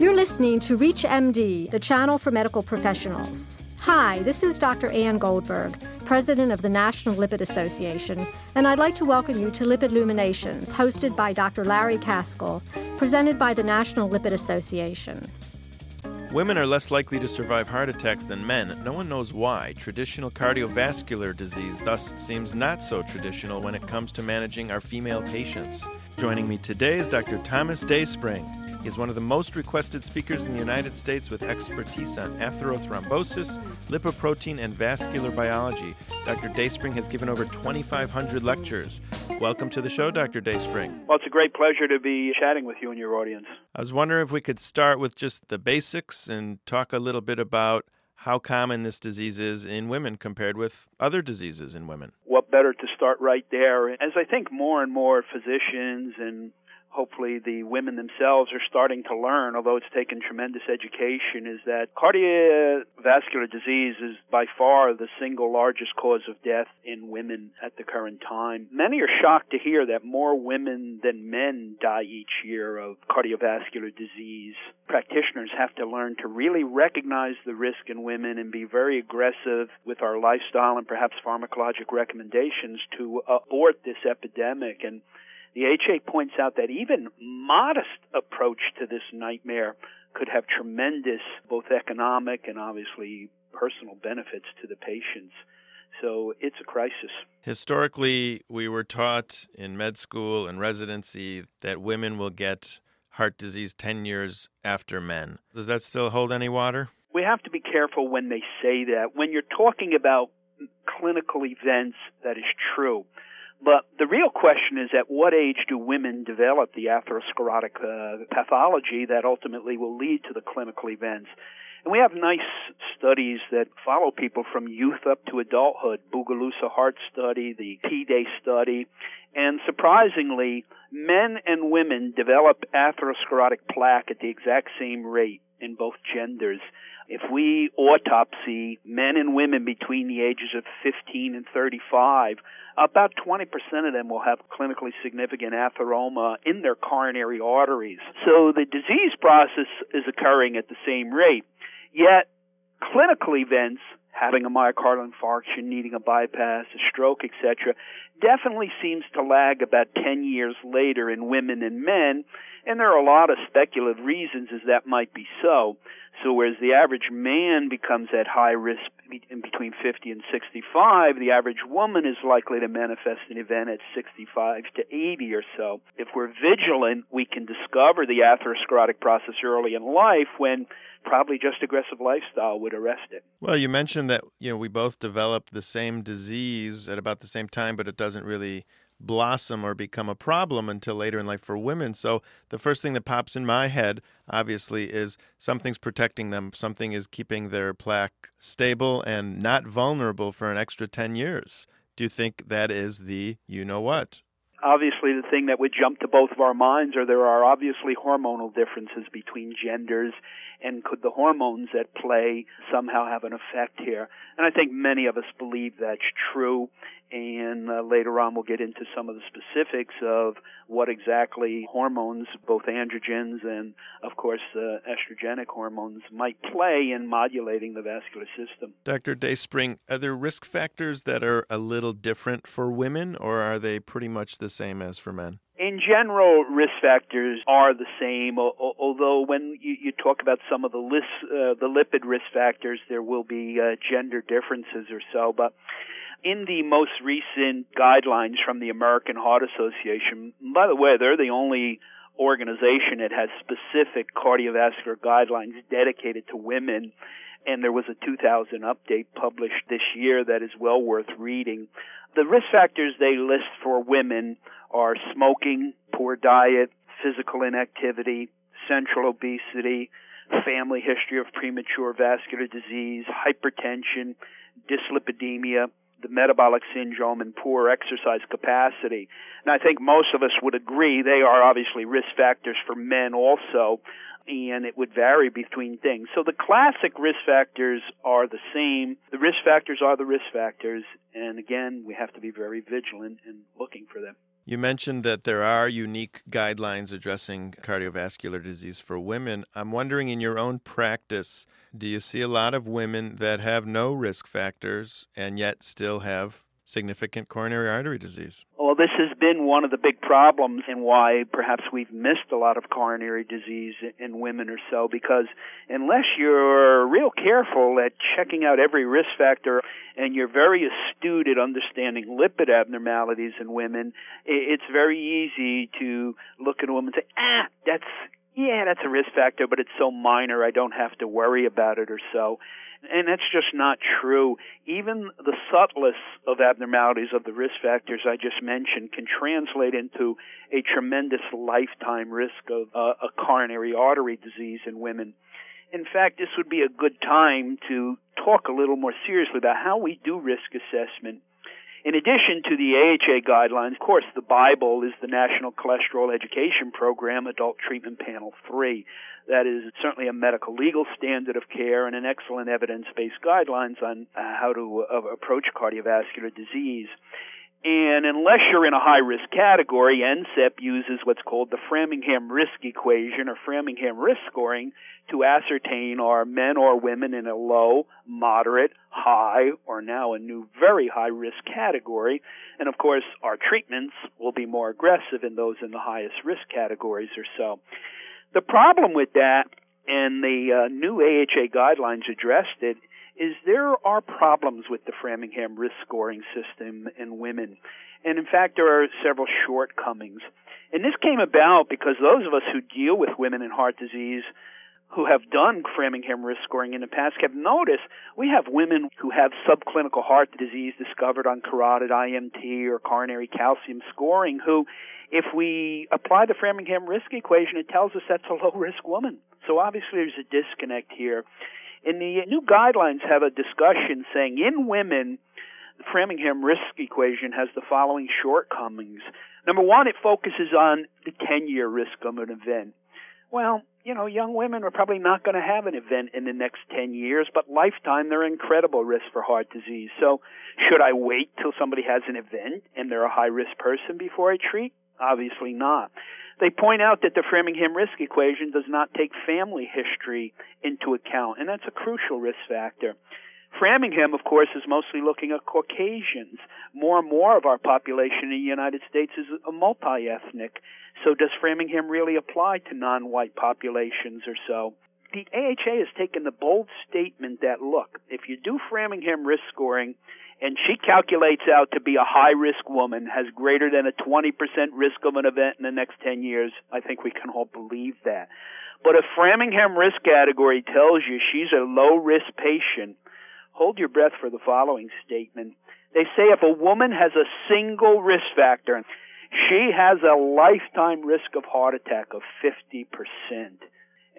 You're listening to ReachMD, the channel for medical professionals. Hi, this is Dr. Anne Goldberg, President of the National Lipid Association, and I'd like to welcome you to Lipid Luminations, hosted by Dr. Larry Kaskel, presented by the National Lipid Association. Women are less likely to survive heart attacks than men. No one knows why. Traditional cardiovascular disease thus seems not so traditional when it comes to managing our female patients. Joining me today is Dr. Thomas Dayspring. He is one of the most requested speakers in the United States with expertise on atherothrombosis, lipoprotein, and vascular biology. Dr. Dayspring has given over 2,500 lectures. Welcome to the show, Dr. Dayspring. Well, it's a great pleasure to be chatting with you and your audience. I was wondering if we could start with just the basics and talk a little bit about how common this disease is in women compared with other diseases in women. What better to start right there? As I think more and more physicians and hopefully the women themselves are starting to learn, although it's taken tremendous education, is that cardiovascular disease is by far the single largest cause of death in women at the current time. Many are shocked to hear that more women than men die each year of cardiovascular disease. Practitioners have to learn to really recognize the risk in women and be very aggressive with our lifestyle and perhaps pharmacologic recommendations to abort this epidemic. And the AHA points out that even modest approach to this nightmare could have tremendous both economic and obviously personal benefits to the patients. So it's a crisis. Historically, we were taught in med school and residency that women will get heart disease 10 years after men. Does that still hold any water? We have to be careful when they say that. When you're talking about clinical events, that is true. But the real question is at what age do women develop the atherosclerotic uh, pathology that ultimately will lead to the clinical events? And we have nice studies that follow people from youth up to adulthood, Bogalusa Heart Study, the PDAY study, and surprisingly, men and women develop atherosclerotic plaque at the exact same rate in both genders. If we autopsy men and women between the ages of 15 and 35, about 20% of them will have clinically significant atheroma in their coronary arteries. So the disease process is occurring at the same rate. Yet, clinical events, having a myocardial infarction, needing a bypass, a stroke, etc., definitely seems to lag about 10 years later in women and men, and there are a lot of speculative reasons as that might be so. So whereas the average man becomes at high risk in between 50 and 65, the average woman is likely to manifest an event at 65 to 80 or so. If we're vigilant, we can discover the atherosclerotic process early in life when probably just aggressive lifestyle would arrest it. Well, you mentioned that you know we both developed the same disease at about the same time, but it doesn't really blossom or become a problem until later in life for women. So the first thing that pops in my head, obviously, is something's protecting them. Something is keeping their plaque stable and not vulnerable for an extra 10 years. Do you think that is the you know what? Obviously, the thing that would jump to both of our minds are there are obviously hormonal differences between genders, and could the hormones at play somehow have an effect here? And I think many of us believe that's true and uh, later on we'll get into some of the specifics of what exactly hormones, both androgens and, of course, uh, estrogenic hormones, might play in modulating the vascular system. Dr. Dayspring, are there risk factors that are a little different for women, or are they pretty much the same as for men? In general, risk factors are the same, although when you, talk about some of the, list, uh, the lipid risk factors, there will be uh, gender differences or so. But in the most recent guidelines from the American Heart Association, by the way, they're the only organization that has specific cardiovascular guidelines dedicated to women. And there was a 2000 update published this year that is well worth reading. The risk factors they list for women are smoking, poor diet, physical inactivity, central obesity, family history of premature vascular disease, hypertension, dyslipidemia, the metabolic syndrome and poor exercise capacity. And I think most of us would agree they are obviously risk factors for men also, and it would vary between things. So the classic risk factors are the same. The risk factors are the risk factors, and again, we have to be very vigilant in looking for them. You mentioned that there are unique guidelines addressing cardiovascular disease for women. I'm wondering, in your own practice, do you see a lot of women that have no risk factors and yet still have significant coronary artery disease? Well, this has been one of the big problems and why perhaps we've missed a lot of coronary disease in women or so because unless you're real careful at checking out every risk factor and you're very astute at understanding lipid abnormalities in women, it's very easy to look at a woman and say, ah, that's yeah, that's a risk factor, but it's so minor I don't have to worry about it or so. And that's just not true. Even the subtlest of abnormalities of the risk factors I just mentioned can translate into a tremendous lifetime risk of uh, a coronary artery disease in women. In fact, this would be a good time to talk a little more seriously about how we do risk assessment in addition to the AHA guidelines, of course, the Bible is the National Cholesterol Education Program, Adult Treatment Panel 3. That is certainly a medical legal standard of care and an excellent evidence based guidelines on uh, how to uh, approach cardiovascular disease. And unless you're in a high risk category, NCEP uses what's called the Framingham risk equation or Framingham risk scoring to ascertain are men or women in a low, moderate, high, or now a new very high risk category. And of course, our treatments will be more aggressive in those in the highest risk categories or so. The problem with that, and the uh, new AHA guidelines addressed it, is there are problems with the Framingham risk scoring system in women. And in fact, there are several shortcomings. And this came about because those of us who deal with women in heart disease who have done Framingham risk scoring in the past have noticed we have women who have subclinical heart disease discovered on carotid IMT or coronary calcium scoring who, if we apply the Framingham risk equation, it tells us that's a low risk woman. So obviously there's a disconnect here. And the new guidelines have a discussion saying in women, the Framingham risk equation has the following shortcomings. Number one, it focuses on the 10 year risk of an event. Well, you know, young women are probably not going to have an event in the next 10 years, but lifetime they're incredible risk for heart disease. So, should I wait till somebody has an event and they're a high risk person before I treat? Obviously not. They point out that the Framingham risk equation does not take family history into account, and that's a crucial risk factor. Framingham, of course, is mostly looking at Caucasians. More and more of our population in the United States is multi ethnic. So, does Framingham really apply to non white populations or so? The AHA has taken the bold statement that, look, if you do Framingham risk scoring, and she calculates out to be a high risk woman, has greater than a 20% risk of an event in the next 10 years, I think we can all believe that. But if Framingham risk category tells you she's a low risk patient, hold your breath for the following statement. They say if a woman has a single risk factor, she has a lifetime risk of heart attack of 50%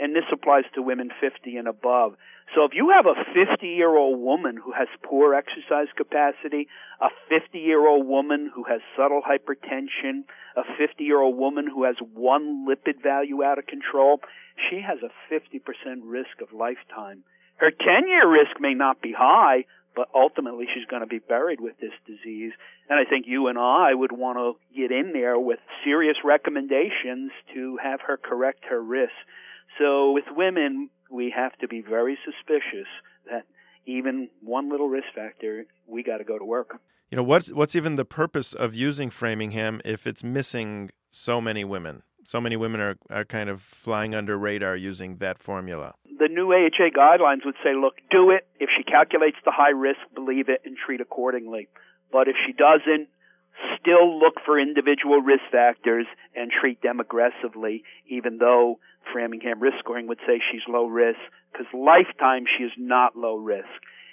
and this applies to women 50 and above. So if you have a 50 year old woman who has poor exercise capacity, a 50 year old woman who has subtle hypertension, a 50 year old woman who has one lipid value out of control, she has a 50% risk of lifetime. Her 10 year risk may not be high, but ultimately she's going to be buried with this disease. And I think you and I would want to get in there with serious recommendations to have her correct her risk. So with women, we have to be very suspicious that even one little risk factor, we got to go to work. You know, what's what's even the purpose of using Framingham if it's missing so many women? So many women are, are kind of flying under radar using that formula. The new AHA guidelines would say, look, do it. If she calculates the high risk, believe it and treat accordingly. But if she doesn't, still look for individual risk factors and treat them aggressively, even though Framingham risk scoring would say she's low risk, because lifetime she is not low risk.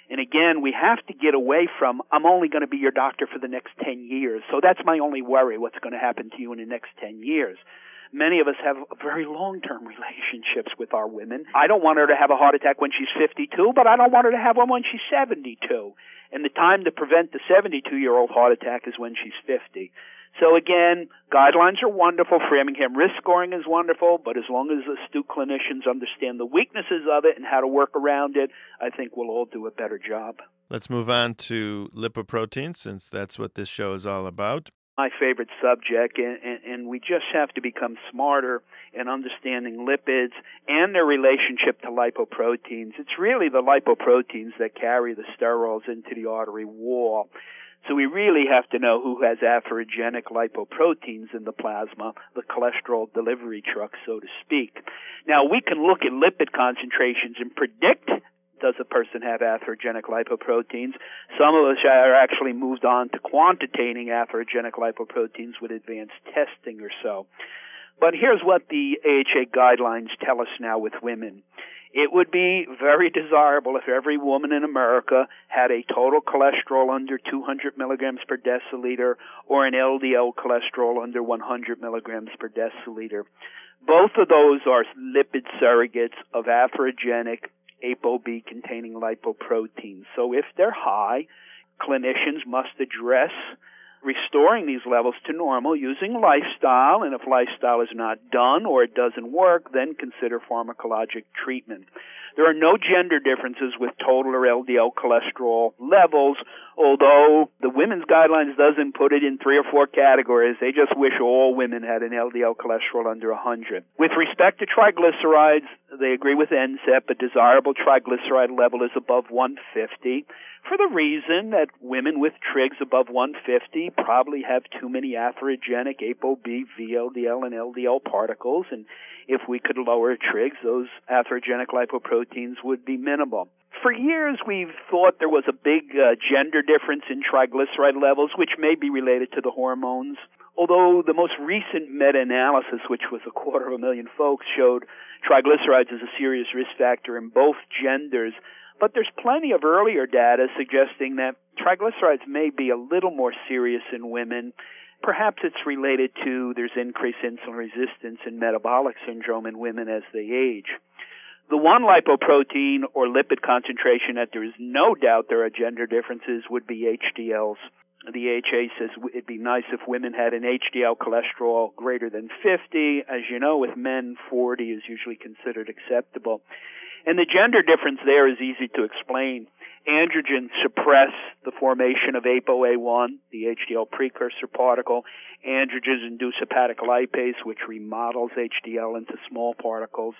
And again, we have to get away from, I'm only going to be your doctor for the next 10 years. So that's my only worry, what's going to happen to you in the next 10 years. Many of us have very long term relationships with our women. I don't want her to have a heart attack when she's 52, but I don't want her to have one when she's 72. And the time to prevent the 72 year old heart attack is when she's 50. So again, guidelines are wonderful. Framingham risk scoring is wonderful, but as long as astute clinicians understand the weaknesses of it and how to work around it, I think we'll all do a better job. Let's move on to lipoprotein since that's what this show is all about. My favorite subject, and, and, and we just have to become smarter in understanding lipids and their relationship to lipoproteins. It's really the lipoproteins that carry the sterols into the artery wall. So we really have to know who has atherogenic lipoproteins in the plasma, the cholesterol delivery truck, so to speak. Now we can look at lipid concentrations and predict does a person have atherogenic lipoproteins? Some of us are actually moved on to quantitating atherogenic lipoproteins with advanced testing or so. But here's what the AHA guidelines tell us now with women. It would be very desirable if every woman in America had a total cholesterol under 200 milligrams per deciliter or an LDL cholesterol under 100 milligrams per deciliter. Both of those are lipid surrogates of atherogenic ApoB containing lipoproteins. So if they're high, clinicians must address restoring these levels to normal using lifestyle, and if lifestyle is not done or it doesn't work, then consider pharmacologic treatment. There are no gender differences with total or LDL cholesterol levels, although the women's guidelines doesn't put it in three or four categories. They just wish all women had an LDL cholesterol under 100. With respect to triglycerides, they agree with NCEP. A desirable triglyceride level is above 150 for the reason that women with trigs above 150 probably have too many atherogenic ApoB, VLDL, and LDL particles, and if we could lower trigs, those atherogenic lipoproteins would be minimal. For years, we've thought there was a big uh, gender difference in triglyceride levels, which may be related to the hormones. Although the most recent meta-analysis, which was a quarter of a million folks, showed triglycerides as a serious risk factor in both genders, but there's plenty of earlier data suggesting that triglycerides may be a little more serious in women. Perhaps it's related to there's increased insulin resistance and metabolic syndrome in women as they age. The one lipoprotein or lipid concentration that there is no doubt there are gender differences would be HDLs. The AHA says it'd be nice if women had an HDL cholesterol greater than 50. As you know, with men, 40 is usually considered acceptable. And the gender difference there is easy to explain. Androgens suppress the formation of ApoA1, the HDL precursor particle. Androgens induce hepatic lipase, which remodels HDL into small particles.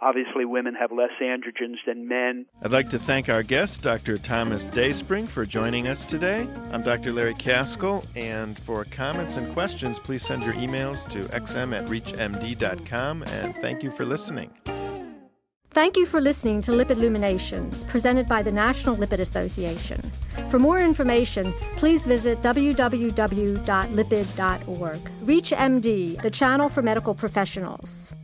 Obviously, women have less androgens than men. I'd like to thank our guest, Dr. Thomas Dayspring, for joining us today. I'm Dr. Larry Kaskel, and for comments and questions, please send your emails to xm at reachmd.com, and thank you for listening. Thank you for listening to Lipid Luminations, presented by the National Lipid Association. For more information, please visit www.lipid.org. ReachMD, the channel for medical professionals.